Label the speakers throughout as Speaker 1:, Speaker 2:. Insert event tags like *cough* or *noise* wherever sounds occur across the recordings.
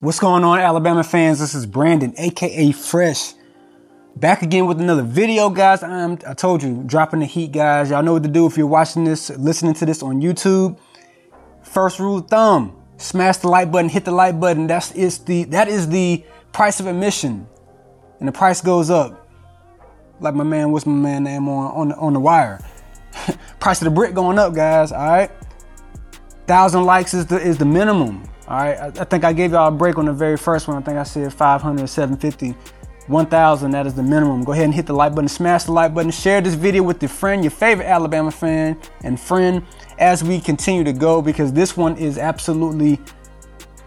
Speaker 1: What's going on, Alabama fans? This is Brandon, aka Fresh. Back again with another video, guys. I'm, I told you, dropping the heat, guys. Y'all know what to do if you're watching this, listening to this on YouTube. First rule of thumb: smash the like button, hit the like button. That's is the that is the price of admission, and the price goes up. Like my man, what's my man name on on the, on the wire? *laughs* price of the brick going up, guys. All right, thousand likes is the is the minimum. All right, I, think I gave y'all a break on the very first one. I think I said 500, 750. 1000 that is the minimum go ahead and hit the like button smash the like button share this video with your friend your favorite alabama fan and friend as we continue to go because this one is absolutely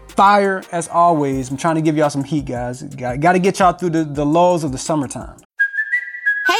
Speaker 1: fire as always i'm trying to give y'all some heat guys got, to get y'all through the, the lows of the summertime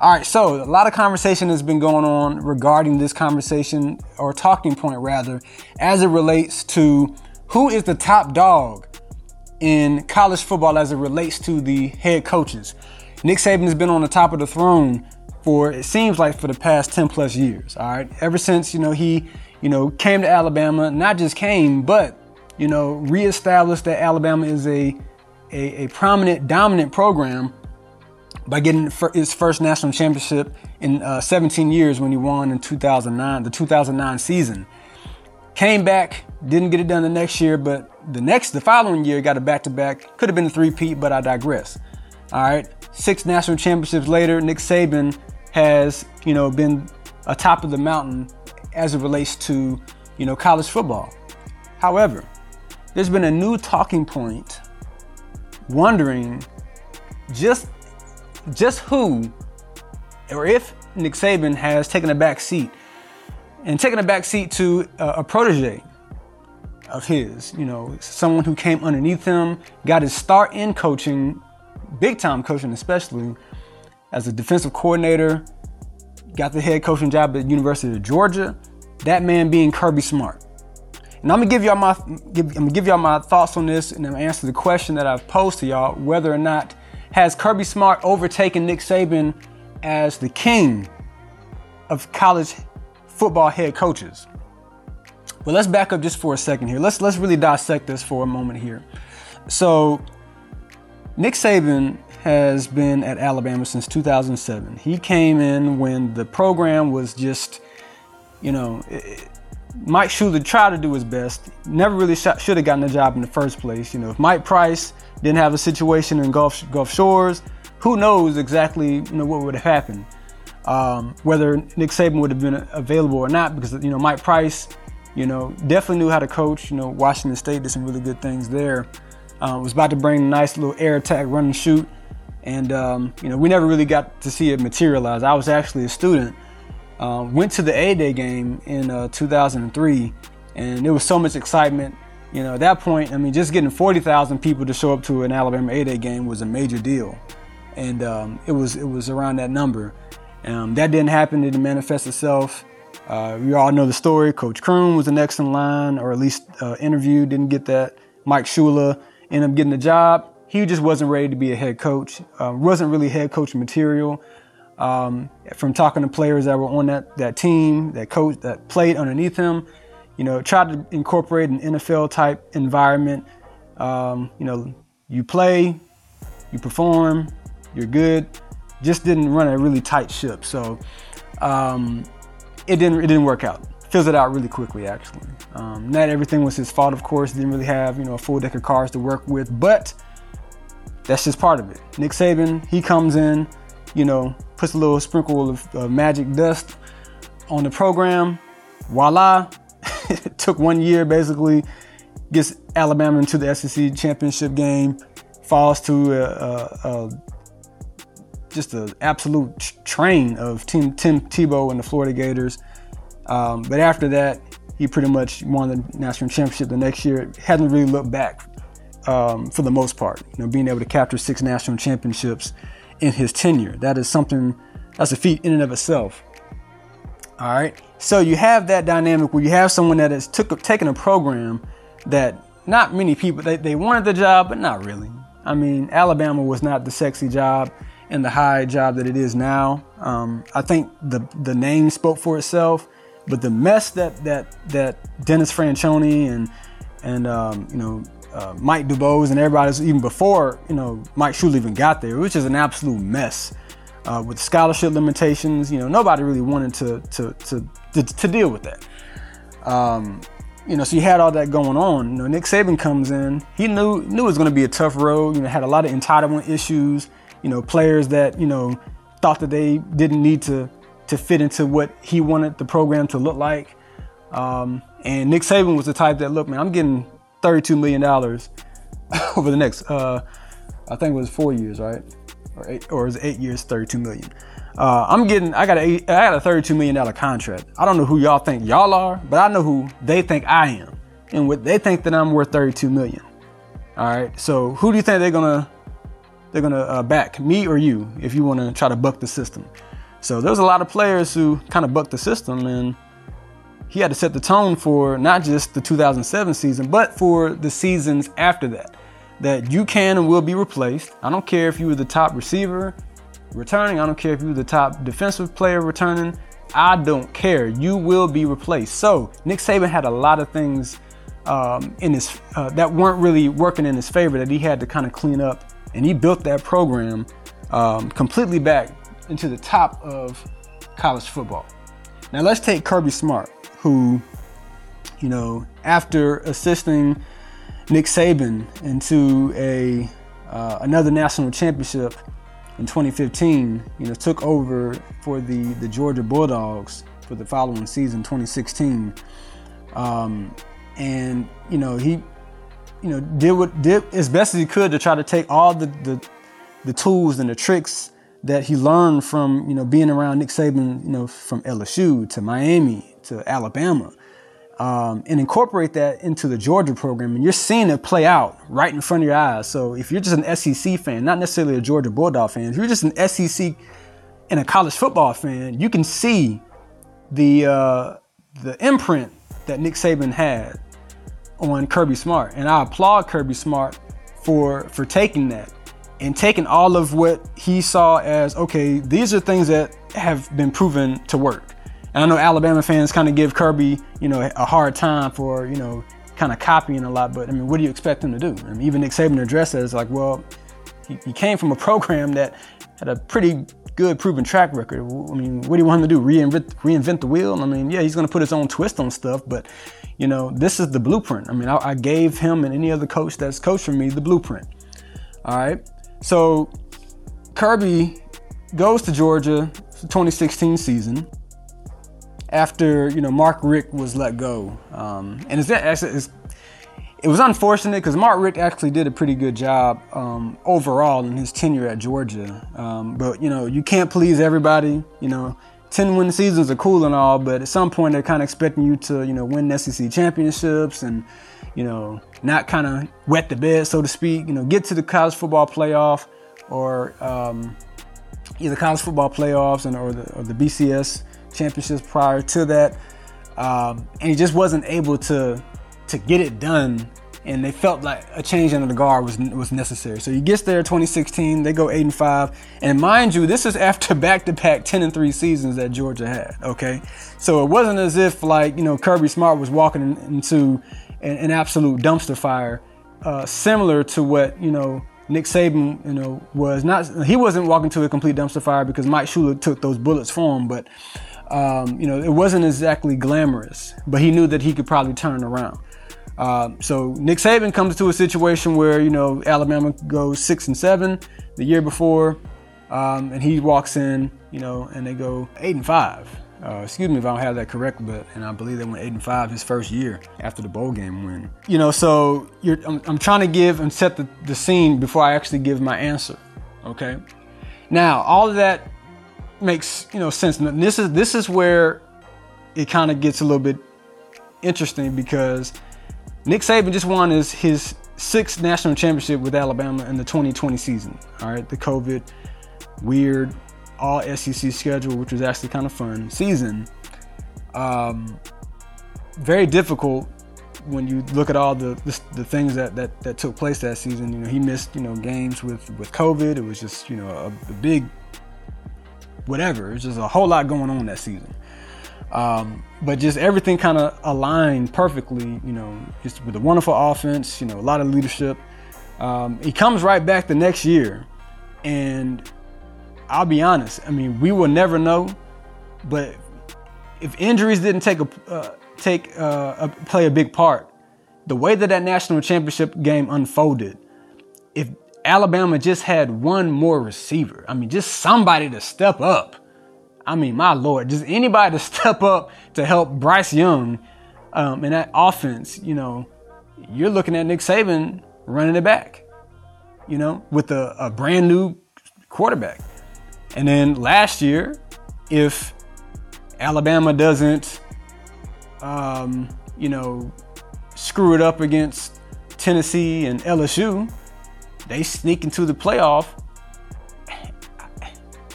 Speaker 1: All right, so a lot of conversation has been going on regarding this conversation or talking point rather, as it relates to who is the top dog in college football as it relates to the head coaches. Nick Saban has been on the top of the throne for it seems like for the past 10 plus years. All right, ever since you know he you know came to Alabama, not just came, but you know reestablished that Alabama is a a, a prominent, dominant program by getting his first national championship in uh, 17 years when he won in 2009, the 2009 season. Came back, didn't get it done the next year, but the next, the following year, got a back-to-back. Could have been a three-peat, but I digress. All right, six national championships later, Nick Saban has, you know, been atop of the mountain as it relates to, you know, college football. However, there's been a new talking point wondering just just who or if Nick Saban has taken a back seat and taken a back seat to a, a protege of his, you know, someone who came underneath him, got his start in coaching, big time coaching especially, as a defensive coordinator, got the head coaching job at the University of Georgia. That man being Kirby Smart. And I'm gonna give y'all my give, I'm gonna give y'all my thoughts on this, and I'm gonna answer the question that I've posed to y'all whether or not has Kirby Smart overtaken Nick Saban as the king of college football head coaches? But let's back up just for a second here. Let's let's really dissect this for a moment here. So Nick Saban has been at Alabama since 2007. He came in when the program was just, you know, Mike Shula tried to do his best. Never really should have gotten the job in the first place. You know, if Mike Price didn't have a situation in Gulf Gulf Shores, who knows exactly you know what would have happened. Um, whether Nick Saban would have been available or not, because you know Mike Price, you know, definitely knew how to coach. You know, Washington State did some really good things there. Uh, was about to bring a nice little air attack, run and shoot, and um, you know we never really got to see it materialize. I was actually a student, um, went to the A Day game in uh, 2003, and there was so much excitement. You know, at that point, I mean, just getting 40,000 people to show up to an Alabama A Day game was a major deal, and um, it was it was around that number. Um, that didn't happen. It didn't manifest itself. Uh, we all know the story. Coach Croom was the next in line, or at least uh, interviewed. Didn't get that. Mike Shula ended up getting the job. He just wasn't ready to be a head coach. Uh, wasn't really head coach material. Um, from talking to players that were on that, that team, that coach that played underneath him, you know, try to incorporate an NFL type environment. Um, you know, you play, you perform, you're good. Just didn't run a really tight ship. So um, it didn't it didn't work out. Fizzled out really quickly, actually. Um, not everything was his fault, of course. Didn't really have you know a full deck of cards to work with, but that's just part of it. Nick Saban, he comes in, you know, puts a little sprinkle of uh, magic dust on the program. Voila, *laughs* took one year basically, gets Alabama into the SEC championship game, falls to a, a, a just an absolute train of Tim, Tim Tebow and the Florida Gators. Um, but after that, he pretty much won the national championship the next year. Hasn't really looked back um, for the most part. You know, being able to capture six national championships in his tenure. That is something that's a feat in and of itself. All right. So you have that dynamic where you have someone that has took taken a program that not many people they, they wanted the job, but not really. I mean, Alabama was not the sexy job and the high job that it is now. Um, I think the the name spoke for itself, but the mess that that that Dennis Franchione and and um, you know uh, Mike DuBose and everybody even before you know Mike Shula even got there, which is an absolute mess. Uh, with scholarship limitations, you know nobody really wanted to to to to, to deal with that. Um, you know, so you had all that going on. You know, Nick Saban comes in. He knew knew it was going to be a tough road. You know, had a lot of entitlement issues you know, players that, you know, thought that they didn't need to to fit into what he wanted the program to look like. Um, and Nick Saban was the type that, look, man, I'm getting $32 million *laughs* over the next, uh, I think it was four years, right? Or eight, or is eight years, 32 million. Uh, I'm getting, I got a, I got a 32 million dollar contract. I don't know who y'all think y'all are, but I know who they think I am, and what they think that I'm worth 32 million. All right, so who do you think they're gonna they're gonna uh, back me or you if you want to try to buck the system. So there's a lot of players who kind of bucked the system, and he had to set the tone for not just the 2007 season, but for the seasons after that. That you can and will be replaced. I don't care if you were the top receiver returning. I don't care if you were the top defensive player returning. I don't care. You will be replaced. So Nick Saban had a lot of things um, in his uh, that weren't really working in his favor that he had to kind of clean up and he built that program um, completely back into the top of college football. Now let's take Kirby Smart, who, you know, after assisting Nick Saban into a uh, another national championship in 2015, you know, took over for the the Georgia Bulldogs for the following season, 2016, um, and you know he you know, did what did as best as he could to try to take all the, the the tools and the tricks that he learned from you know being around Nick Saban, you know, from LSU to Miami to Alabama, um, and incorporate that into the Georgia program. And you're seeing it play out right in front of your eyes. So if you're just an SEC fan, not necessarily a Georgia Bulldog fan, if you're just an SEC and a college football fan, you can see the uh, the imprint that Nick Saban had on Kirby Smart. And I applaud Kirby Smart for for taking that and taking all of what he saw as okay, these are things that have been proven to work. And I know Alabama fans kind of give Kirby, you know, a hard time for, you know, kind of copying a lot, but I mean, what do you expect him to do? I mean, even Nick Saban addressed it as like, well, he, he came from a program that had a pretty good proven track record. I mean, what do you want him to do? Reinvent, reinvent the wheel? I mean, yeah, he's going to put his own twist on stuff, but you know, this is the blueprint. I mean, I, I gave him and any other coach that's coached for me the blueprint. All right. So Kirby goes to Georgia 2016 season after you know Mark Richt was let go, um, and it's, it's, it was unfortunate because Mark Richt actually did a pretty good job um, overall in his tenure at Georgia. Um, but you know you can't please everybody. You know 10 win seasons are cool and all, but at some point they're kind of expecting you to, you know, win SEC championships and, you know, not kind of wet the bed, so to speak, you know, get to the college football playoff or um, either college football playoffs and or the, or the BCS championships prior to that. Um, and he just wasn't able to to get it done and they felt like a change in the guard was was necessary. So he gets there 2016, they go 8 and 5, and mind you, this is after *laughs* back-to-back 10 and 3 seasons that Georgia had, okay? So it wasn't as if like, you know, Kirby Smart was walking into an, an absolute dumpster fire uh, similar to what, you know, Nick Saban, you know, was not he wasn't walking to a complete dumpster fire because Mike Shula took those bullets for him, but um, you know, it wasn't exactly glamorous, but he knew that he could probably turn around. Uh, so Nick Saban comes to a situation where you know Alabama goes six and seven the year before, um, and he walks in, you know, and they go eight and five. Uh, excuse me if I don't have that correct, but and I believe they went eight and five his first year after the bowl game win. You know, so I'm, I'm trying to give and set the, the scene before I actually give my answer. Okay. Now all of that makes you know sense. And this is this is where it kind of gets a little bit interesting because Nick Saban just won his his sixth national championship with Alabama in the 2020 season. All right, the COVID weird all SEC schedule, which was actually kind of fun season. Um, very difficult when you look at all the, the, the things that, that that took place that season. You know, he missed you know games with with COVID. It was just you know a, a big whatever. It's just a whole lot going on that season. Um, but just everything kind of aligned perfectly. You know, just with a wonderful offense. You know, a lot of leadership. Um, he comes right back the next year, and I'll be honest. I mean, we will never know, but if injuries didn't take a uh, take uh, a, play a big part, the way that that national championship game unfolded, if Alabama just had one more receiver, I mean, just somebody to step up. I mean, my lord, just anybody to *laughs* step up to help Bryce Young um, in that offense. You know, you're looking at Nick Saban running it back. You know, with a, a brand new quarterback. And then last year, if Alabama doesn't, um, you know, screw it up against Tennessee and LSU, they sneak into the playoff.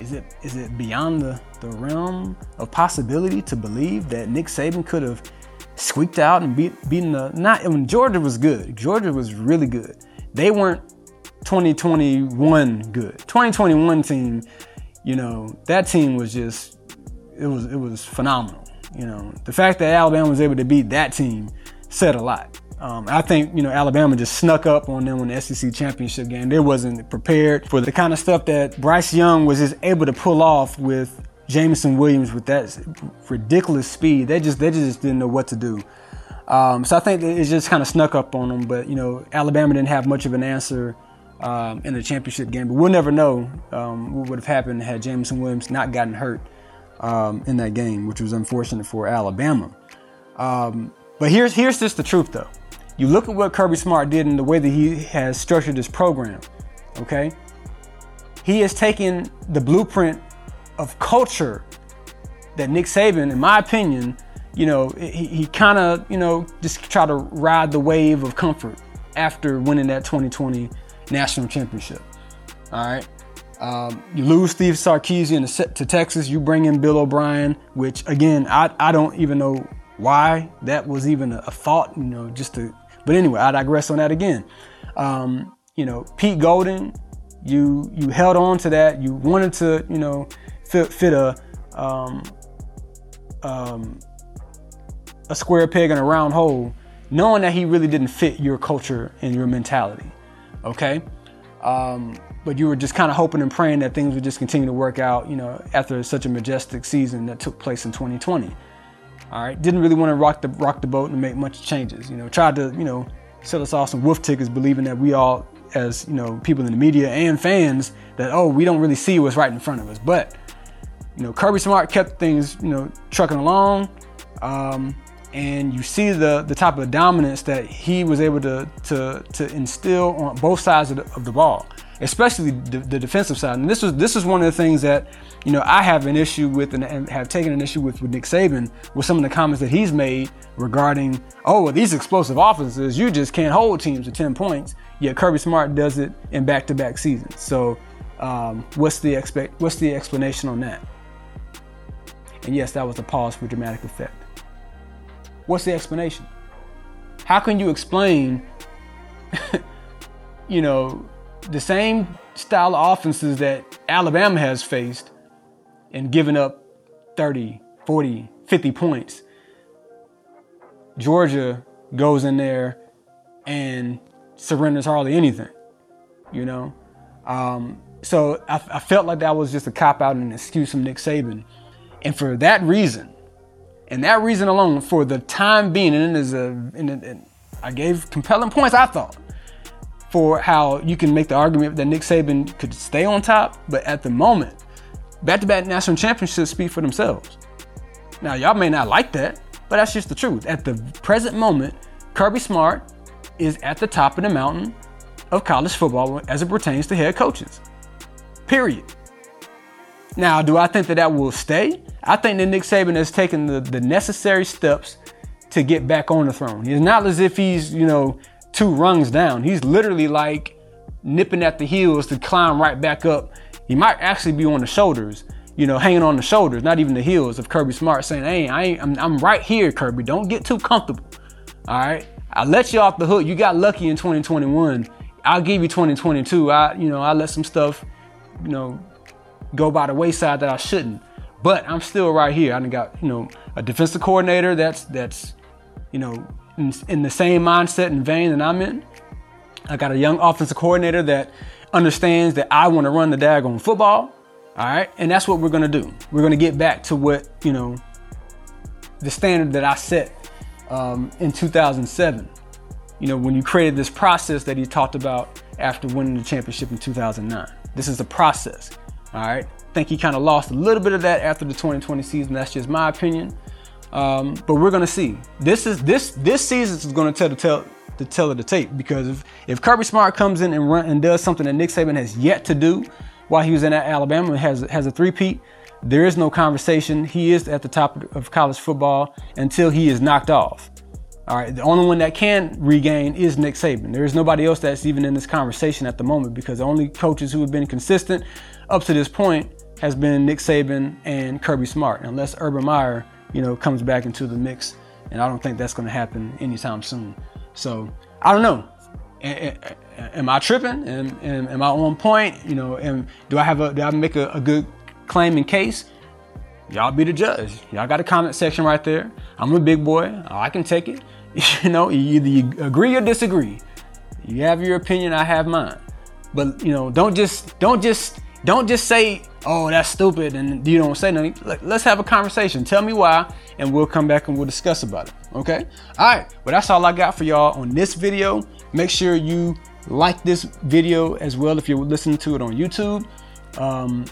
Speaker 1: Is it is it beyond the, the realm of possibility to believe that Nick Saban could have squeaked out and beat beaten the not when Georgia was good. Georgia was really good. They weren't 2021 good. 2021 team you know, that team was just it was it was phenomenal. You know, the fact that Alabama was able to beat that team said a lot. Um, I think you know Alabama just snuck up on them in the SEC championship game. They wasn't prepared for the kind of stuff that Bryce Young was just able to pull off with Jameson Williams with that ridiculous speed. They just they just didn't know what to do. Um, so I think it just kind of snuck up on them. But you know Alabama didn't have much of an answer um, in the championship game. But we'll never know um, what would have happened had Jameson Williams not gotten hurt um, in that game, which was unfortunate for Alabama. Um, but here's here's just the truth, though. You look at what Kirby Smart did and the way that he has structured this program. Okay, he has taken the blueprint of culture that Nick Saban, in my opinion, you know, he, he kind of, you know, just try to ride the wave of comfort after winning that 2020 national championship. All right. Um, you lose Steve Sarkisian to, to, Texas. You bring in Bill O'Brien, which again, I, I don't even know why that was even a, a thought, you know, just to, but anyway, I digress on that again. Um, you know, Pete Golding, you, you held on to that. You wanted to, you know, fit, fit a, um, um, a square peg in a round hole, knowing that he really didn't fit your culture and your mentality okay? Um, but you were just kind of hoping and praying that things would just continue to work out, you know, after such a majestic season that took place in 2020. All right, didn't really want to rock the rock the boat and make much changes. You know, tried to you know sell us off some wolf tickets, believing that we all, as you know, people in the media and fans, that oh we don't really see what's right in front of us. But you know, Kirby Smart kept things you know trucking along. Um, and you see the the type of dominance that he was able to to to instill on both sides of the, of the ball, especially the, the, defensive side. And this was this is one of the things that you know I have an issue with and, and, have taken an issue with with Nick Saban with some of the comments that he's made regarding oh well these explosive offenses you just can't hold teams to ten points. Yet Kirby Smart does it in back-to-back seasons. So um, what's the expect what's the explanation on that? And yes, that was a pause for dramatic effect. What's the explanation? How can you explain, *laughs* you know, the same style of offenses that Alabama has faced and given up 30, 40, 50 points? Georgia goes in there and surrenders hardly anything, you know? Um, so I, I, felt like that was just a cop out and an excuse from Nick Saban. And for that reason, and that reason alone, for the time being, and it is a, and, I gave compelling points, I thought, for how you can make the argument that Nick Saban could stay on top, but at the moment, back to back national championships speak for themselves. Now, y'all may not like that, but that's just the truth. At the present moment, Kirby Smart is at the top of the mountain of college football as it pertains to head coaches. Period. Now, do I think that that will stay? I think that Nick Saban has taken the, the necessary steps to get back on the throne. It's not as if he's, you know, two rungs down. He's literally like nipping at the heels to climb right back up. He might actually be on the shoulders, you know, hanging on the shoulders, not even the heels of Kirby Smart saying, hey, I ain't, I'm, I'm right here, Kirby. Don't get too comfortable. All right. I let you off the hook. You got lucky in 2021. I'll give you 2022. I, you know, I let some stuff, you know, go by the wayside that I shouldn't. But I'm still right here. I got, you know, a defensive coordinator that's that's, you know, in, in the same mindset and vein that I'm in. I got a young offensive coordinator that understands that I want to run the daggone football. All right. And that's what we're going to do. We're going to get back to what, you know, the standard that I set um, in 2007. You know, when you created this process that he talked about after winning the championship in 2009. This is a process. All right. I think he kind of lost a little bit of that after the 2020 season. That's just my opinion. Um, but we're gonna see. This is this this season is gonna tell the tell the tell of the tape because if, if Kirby Smart comes in and run and does something that Nick Saban has yet to do while he was in Alabama and has has a three-peat, there is no conversation. He is at the top of college football until he is knocked off. All right, the only one that can regain is Nick Saban. There is nobody else that's even in this conversation at the moment because the only coaches who have been consistent up to this point has been Nick Saban and Kirby Smart, unless Urban Meyer, you know, comes back into the mix. And I don't think that's going to happen anytime soon. So I don't know. Am I tripping? Am, am, am I on point? You know, am, do I have a do I make a, a good claim in case? Y'all be the judge. Y'all got a comment section right there. I'm a big boy. Oh, I can take it. *laughs* You know, either you agree or disagree. You have your opinion, I have mine. But you know, don't just don't just don't just say, "Oh, that's stupid," and you don't say nothing. Let's have a conversation. Tell me why, and we'll come back and we'll discuss about it. Okay? All right. Well, that's all I got for y'all on this video. Make sure you like this video as well if you're listening to it on YouTube. Um,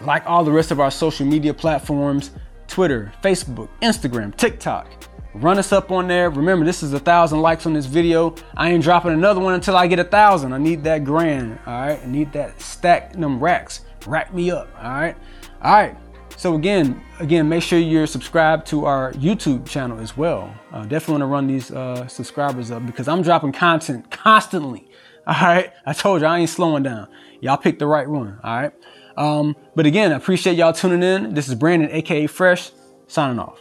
Speaker 1: like all the rest of our social media platforms Twitter, Facebook, Instagram, TikTok. Run us up on there. Remember, this is a thousand likes on this video. I ain't dropping another one until I get a thousand. I need that grand. All right. I need that stack them racks. Rack me up. All right. All right. So again, again, make sure you're subscribed to our YouTube channel as well. Uh, definitely want to run these uh, subscribers up because I'm dropping content constantly. *laughs* All right. I told you I ain't slowing down. Y'all picked the right one. All right. Um, but again, I appreciate y'all tuning in. This is Brandon, aka Fresh, signing off.